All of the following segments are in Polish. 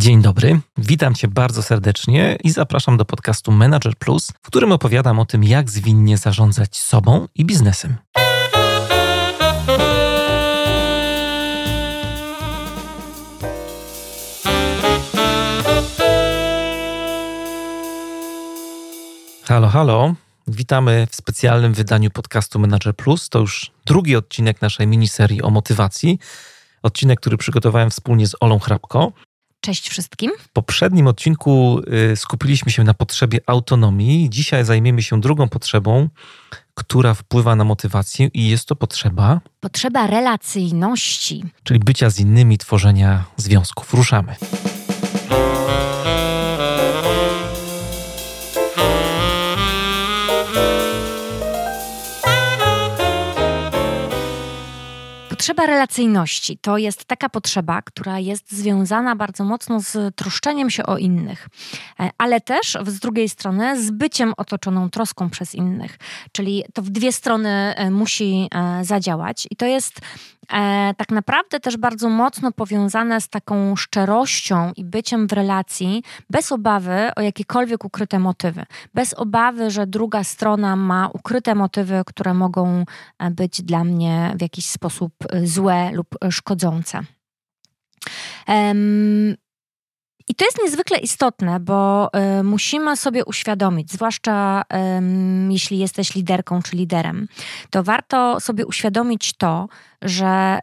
Dzień dobry, witam Cię bardzo serdecznie i zapraszam do podcastu Manager Plus, w którym opowiadam o tym, jak zwinnie zarządzać sobą i biznesem. Halo, halo. Witamy w specjalnym wydaniu podcastu Manager Plus. To już drugi odcinek naszej miniserii o motywacji. Odcinek, który przygotowałem wspólnie z Olą Hrabko. Cześć wszystkim. W poprzednim odcinku y, skupiliśmy się na potrzebie autonomii. Dzisiaj zajmiemy się drugą potrzebą, która wpływa na motywację, i jest to potrzeba. Potrzeba relacyjności. Czyli bycia z innymi, tworzenia związków. Ruszamy. Potrzeba relacyjności. To jest taka potrzeba, która jest związana bardzo mocno z troszczeniem się o innych, e, ale też z drugiej strony z byciem otoczoną troską przez innych. Czyli to w dwie strony e, musi e, zadziałać. I to jest tak naprawdę też bardzo mocno powiązane z taką szczerością i byciem w relacji, bez obawy o jakiekolwiek ukryte motywy, bez obawy, że druga strona ma ukryte motywy, które mogą być dla mnie w jakiś sposób złe lub szkodzące. I to jest niezwykle istotne, bo y, musimy sobie uświadomić, zwłaszcza y, jeśli jesteś liderką czy liderem, to warto sobie uświadomić to, że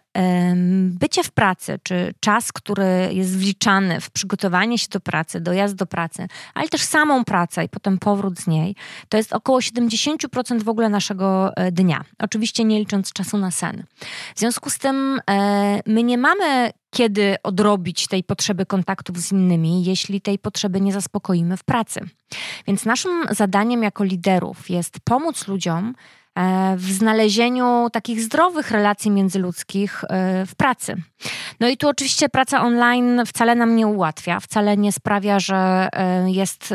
bycie w pracy, czy czas, który jest wliczany w przygotowanie się do pracy, dojazd do pracy, ale też samą pracę i potem powrót z niej, to jest około 70% w ogóle naszego e, dnia. Oczywiście nie licząc czasu na sen. W związku z tym e, my nie mamy kiedy odrobić tej potrzeby kontaktów z innymi, jeśli tej potrzeby nie zaspokoimy w pracy. Więc naszym zadaniem jako liderów jest pomóc ludziom E, w znalezieniu takich zdrowych relacji międzyludzkich e, w pracy. No i tu oczywiście praca online wcale nam nie ułatwia, wcale nie sprawia, że e, jest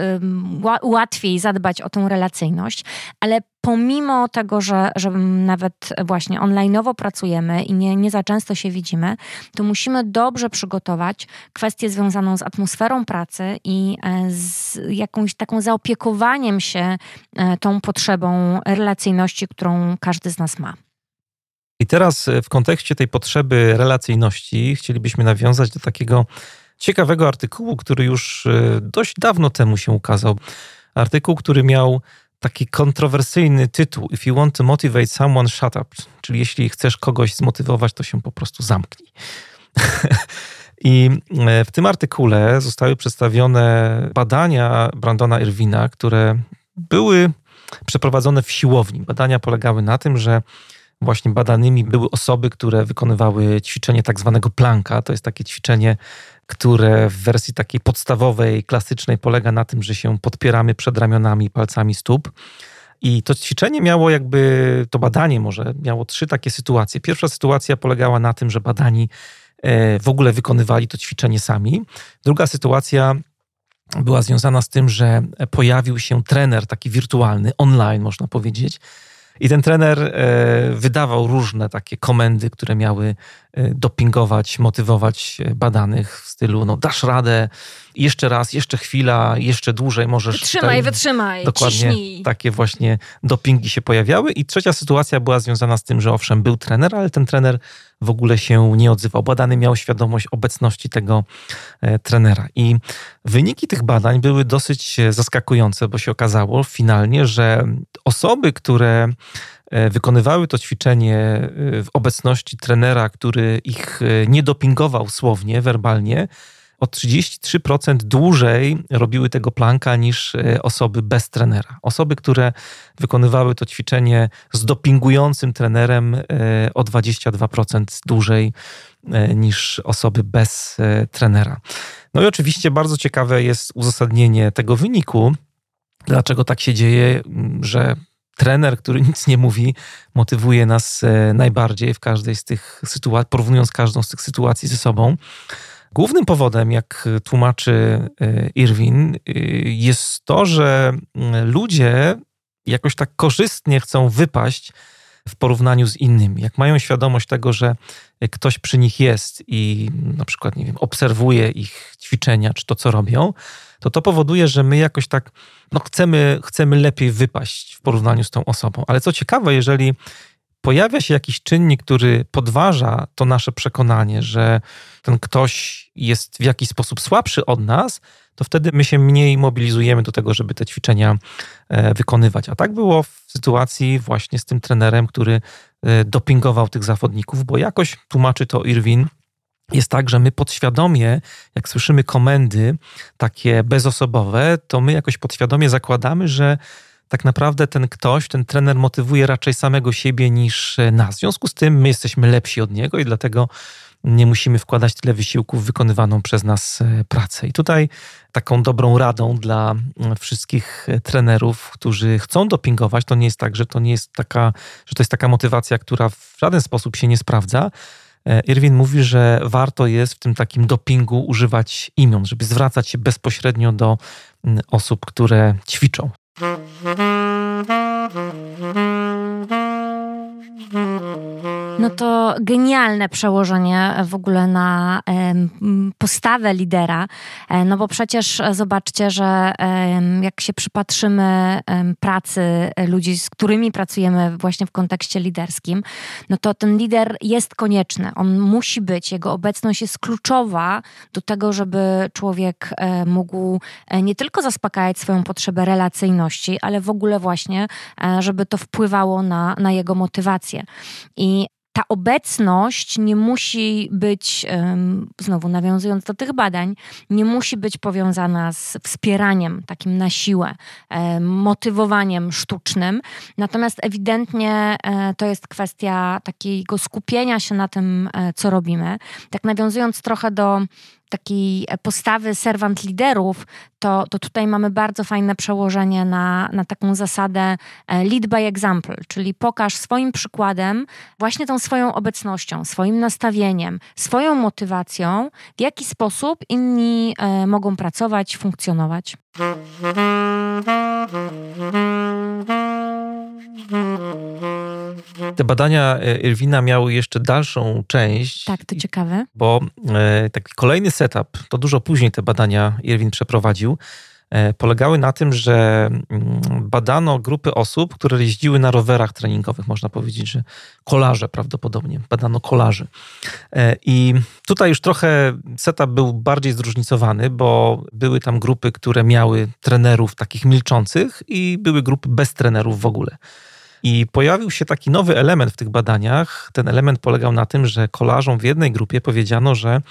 łatwiej zadbać o tą relacyjność, ale pomimo tego, że, że nawet właśnie onlineowo pracujemy i nie, nie za często się widzimy, to musimy dobrze przygotować kwestię związaną z atmosferą pracy i e, z jakąś taką zaopiekowaniem się e, tą potrzebą relacyjności, którą każdy z nas ma. I teraz e, w kontekście tej potrzeby relacyjności chcielibyśmy nawiązać do takiego ciekawego artykułu, który już dość dawno temu się ukazał. Artykuł, który miał taki kontrowersyjny tytuł If you want to motivate someone, shut up. Czyli jeśli chcesz kogoś zmotywować, to się po prostu zamknij. I e, w tym artykule zostały przedstawione badania Brandona Irwina, które były przeprowadzone w siłowni. Badania polegały na tym, że właśnie badanymi były osoby, które wykonywały ćwiczenie tak zwanego planka. To jest takie ćwiczenie które w wersji takiej podstawowej, klasycznej polega na tym, że się podpieramy przed ramionami palcami stóp. I to ćwiczenie miało jakby, to badanie może miało trzy takie sytuacje. Pierwsza sytuacja polegała na tym, że badani e, w ogóle wykonywali to ćwiczenie sami. Druga sytuacja była związana z tym, że pojawił się trener taki wirtualny, online można powiedzieć, i ten trener e, wydawał różne takie komendy, które miały dopingować, motywować badanych w stylu no dasz radę, jeszcze raz, jeszcze chwila, jeszcze dłużej możesz... Wytrzymaj, tutaj, wytrzymaj, Dokładnie ciśnij. takie właśnie dopingi się pojawiały. I trzecia sytuacja była związana z tym, że owszem, był trener, ale ten trener w ogóle się nie odzywał. Badany miał świadomość obecności tego e, trenera. I wyniki tych badań były dosyć zaskakujące, bo się okazało finalnie, że osoby, które e, wykonywały to ćwiczenie e, w obecności trenera, który ich nie dopingował słownie, werbalnie, o 33% dłużej robiły tego planka niż e, osoby bez trenera. Osoby, które wykonywały to ćwiczenie z dopingującym trenerem e, o 22% dłużej e, niż osoby bez trenera. No i oczywiście bardzo ciekawe jest uzasadnienie tego wyniku. Dlaczego tak się dzieje, że trener, który nic nie mówi, motywuje nas najbardziej w każdej z tych sytuacji, porównując każdą z tych sytuacji ze sobą. Głównym powodem, jak tłumaczy e, Irwin, e, jest to, że ludzie jakoś tak korzystnie chcą wypaść w porównaniu z innymi. Jak mają świadomość tego, że ktoś przy nich jest i na przykład, nie wiem, obserwuje ich ćwiczenia czy to, co robią, to to powoduje, że my jakoś tak no, chcemy, chcemy lepiej wypaść w porównaniu z tą osobą. Ale co ciekawe, jeżeli pojawia się jakiś czynnik, który podważa to nasze przekonanie, że ten ktoś jest w jakiś sposób słabszy od nas, to wtedy my się mniej mobilizujemy do tego, żeby te ćwiczenia e, wykonywać. A tak było w sytuacji właśnie z tym trenerem, który e, dopingował tych zawodników, bo jakoś tłumaczy to Irwin, jest tak, że my podświadomie, jak słyszymy komendy takie bezosobowe, to my jakoś podświadomie zakładamy, że tak naprawdę ten ktoś, ten trener motywuje raczej samego siebie niż nas. W związku z tym my jesteśmy lepsi od niego i dlatego nie musimy wkładać tyle wysiłków w wykonywaną przez nas e, pracę. I tutaj taką dobrą radą dla wszystkich trenerów, którzy chcą dopingować, to nie jest tak, że to nie jest taka, że to jest taka motywacja, która w żaden sposób się nie sprawdza. E, Irwin mówi, że warto jest w tym takim dopingu używać imion, żeby zwracać się bezpośrednio do osób, które ćwiczą. No to genialne przełożenie w ogóle na postawę lidera, e, no bo przecież zobaczcie, że jak się przypatrzymy pracy ludzi, z którymi pracujemy właśnie w kontekście liderskim, no to ten lider jest konieczny, on musi być, jego obecność jest kluczowa do tego, żeby człowiek e, mógł e, nie tylko zaspokajać swoją potrzebę relacyjności, ale w ogóle właśnie, żeby to wpływało na, na jego motywację. I ta obecność nie musi być, znowu nawiązując do tych badań, nie musi być powiązana z wspieraniem takim na siłę, motywowaniem sztucznym. Natomiast ewidentnie e, to jest kwestia takiego skupienia się na tym, e, co robimy. Tak nawiązując trochę do takiej postawy serwant liderów, to, to tutaj mamy bardzo fajne przełożenie na, na taką zasadę e, lead by example, czyli pokaż swoim przykładem, właśnie tą swoją obecnością, swoim nastawieniem, swoją motywacją, w jaki sposób inni e, mogą pracować, funkcjonować. Te badania e, Irwina miały jeszcze dalszą część. Tak, to ciekawe. Bo e, taki kolejny setup, to dużo później te badania Irwin przeprowadził, polegały na tym, że mm, badano grupy osób, które jeździły na rowerach treningowych, można powiedzieć, że kolarze prawdopodobnie, badano kolarzy. I tutaj już trochę setup był bardziej zróżnicowany, bo były tam grupy, które miały trenerów takich milczących i były grupy bez trenerów w ogóle. I pojawił się taki nowy element w tych badaniach. Ten element polegał na tym, że kolarzom w jednej grupie powiedziano, że e,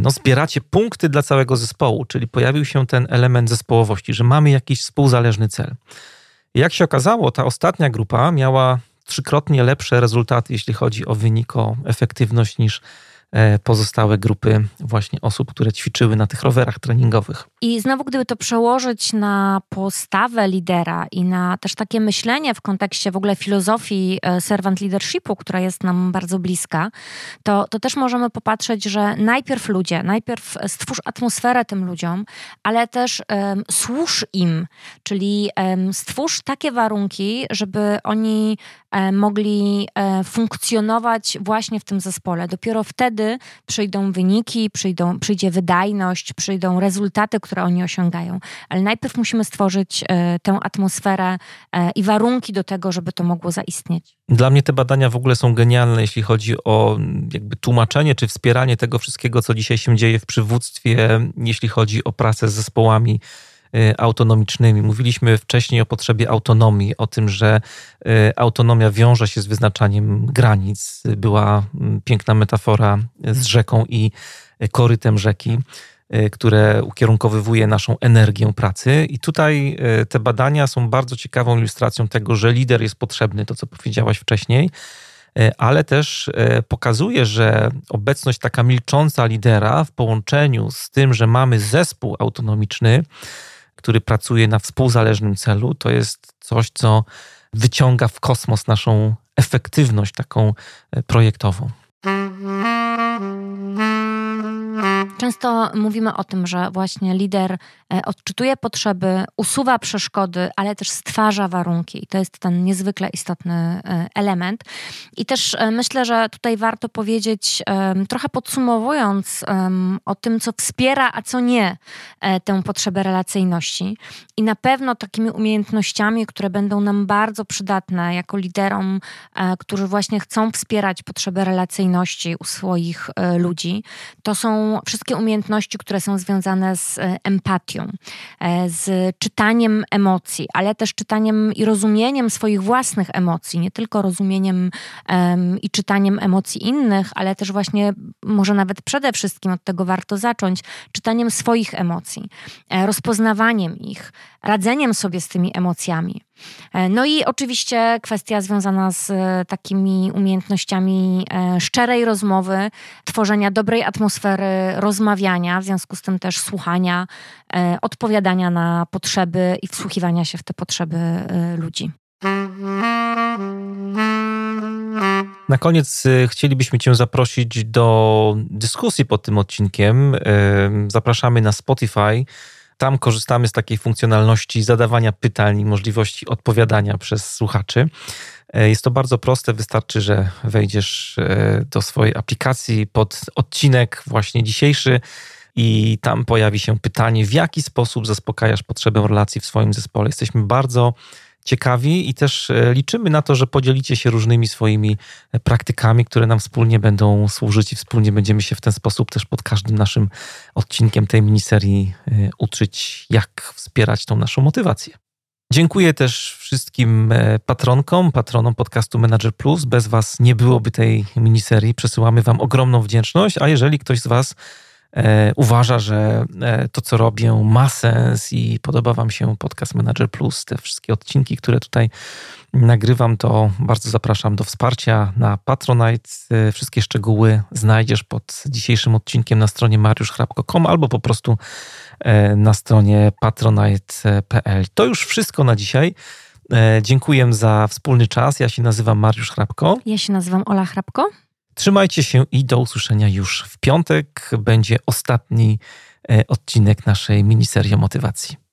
no, zbieracie punkty dla całego zespołu, czyli pojawił się ten element zespołowości, że mamy jakiś współzależny cel. Jak się okazało, ta ostatnia grupa miała trzykrotnie lepsze rezultaty, jeśli chodzi o wynik, o efektywność niż E, pozostałe grupy właśnie osób, które ćwiczyły na tych rowerach treningowych. I znowu, gdyby to przełożyć na postawę lidera i na też takie myślenie w kontekście w ogóle filozofii e, servant leadershipu, która jest nam bardzo bliska, to, to też możemy popatrzeć, że najpierw ludzie, najpierw stwórz atmosferę tym ludziom, ale też um, służ im, czyli um, stwórz takie warunki, żeby oni um, mogli funkcjonować właśnie w tym zespole. Dopiero wtedy przyjdą wyniki, przyjdą, przyjdzie wydajność, przyjdą rezultaty, które oni osiągają. Ale najpierw musimy stworzyć e, tę atmosferę e, i warunki do tego, żeby to mogło zaistnieć. Dla mnie te badania w ogóle są genialne, jeśli chodzi o jakby tłumaczenie czy wspieranie tego wszystkiego, co dzisiaj się dzieje w przywództwie, jeśli chodzi o pracę z zespołami autonomicznymi. Mówiliśmy wcześniej o potrzebie autonomii, o tym, że y, autonomia wiąże się z wyznaczaniem granic. Była mm, piękna metafora z rzeką i korytem rzeki y, które ukierunkowywuje naszą energię pracy. I tutaj te badania są bardzo ciekawą ilustracją tego, że lider jest potrzebny, to co powiedziałaś wcześniej, ale też pokazuje, że obecność taka milcząca lidera w połączeniu z tym, że mamy zespół autonomiczny, który pracuje na współzależnym celu, to jest coś, co wyciąga w kosmos naszą efektywność taką e, projektową. Często mówimy o tym, że właśnie lider odczytuje potrzeby, usuwa przeszkody, ale też stwarza warunki. I to jest ten niezwykle istotny e, element. I też myślę, że tutaj warto powiedzieć, trochę podsumowując o tym, co wspiera, a co nie tę potrzebę relacyjności. I na pewno takimi umiejętnościami, które będą nam bardzo przydatne jako liderom, którzy właśnie chcą wspierać potrzebę relacyjności u swoich ludzi, to są wszystkie umiejętności, które są związane z e, empatią, e, z czytaniem emocji, ale też czytaniem i rozumieniem swoich własnych emocji, nie tylko rozumieniem um, i czytaniem emocji innych, ale też właśnie, może nawet przede wszystkim od tego warto zacząć, czytaniem swoich emocji, e, rozpoznawaniem ich, radzeniem sobie z tymi emocjami. E, no i oczywiście kwestia związana z e, takimi umiejętnościami e, szczerej rozmowy, tworzenia dobrej atmosfery rozmawiania, w związku z tym też słuchania, odpowiadania na potrzeby i wsłuchiwania się w te potrzeby ludzi. Na koniec chcielibyśmy Cię zaprosić do dyskusji pod tym odcinkiem. Zapraszamy na Spotify tam korzystamy z takiej funkcjonalności zadawania pytań i możliwości odpowiadania przez słuchaczy. E, jest to bardzo proste, wystarczy, że wejdziesz e, do swojej aplikacji pod odcinek właśnie dzisiejszy i tam pojawi się pytanie, w jaki sposób zaspokajasz potrzebę relacji w swoim zespole. Jesteśmy bardzo ciekawi i też e, liczymy na to, że podzielicie się różnymi swoimi e, praktykami, które nam wspólnie będą służyć i wspólnie będziemy się w ten sposób też pod każdym naszym odcinkiem tej miniserii e, uczyć, jak wspierać tą naszą motywację. Dziękuję też wszystkim patronkom, patronom podcastu Manager Plus. Bez Was nie byłoby tej miniserii. Przesyłamy Wam ogromną wdzięczność, a jeżeli ktoś z Was uważa, że e, to, co robię, ma sens i podoba Wam się Podcast Manager Plus, te wszystkie odcinki, które tutaj nagrywam, to bardzo zapraszam do wsparcia na Patronite. E, wszystkie szczegóły znajdziesz pod dzisiejszym odcinkiem na stronie mariuszchrapko.com albo po prostu na stronie patronite.pl. To już wszystko na dzisiaj. Dziękuję za wspólny czas. Ja się nazywam Mariusz Hrabko. Ja się nazywam Ola Hrabko. Trzymajcie się i do usłyszenia już w piątek. Będzie ostatni e, odcinek naszej miniserii o motywacji.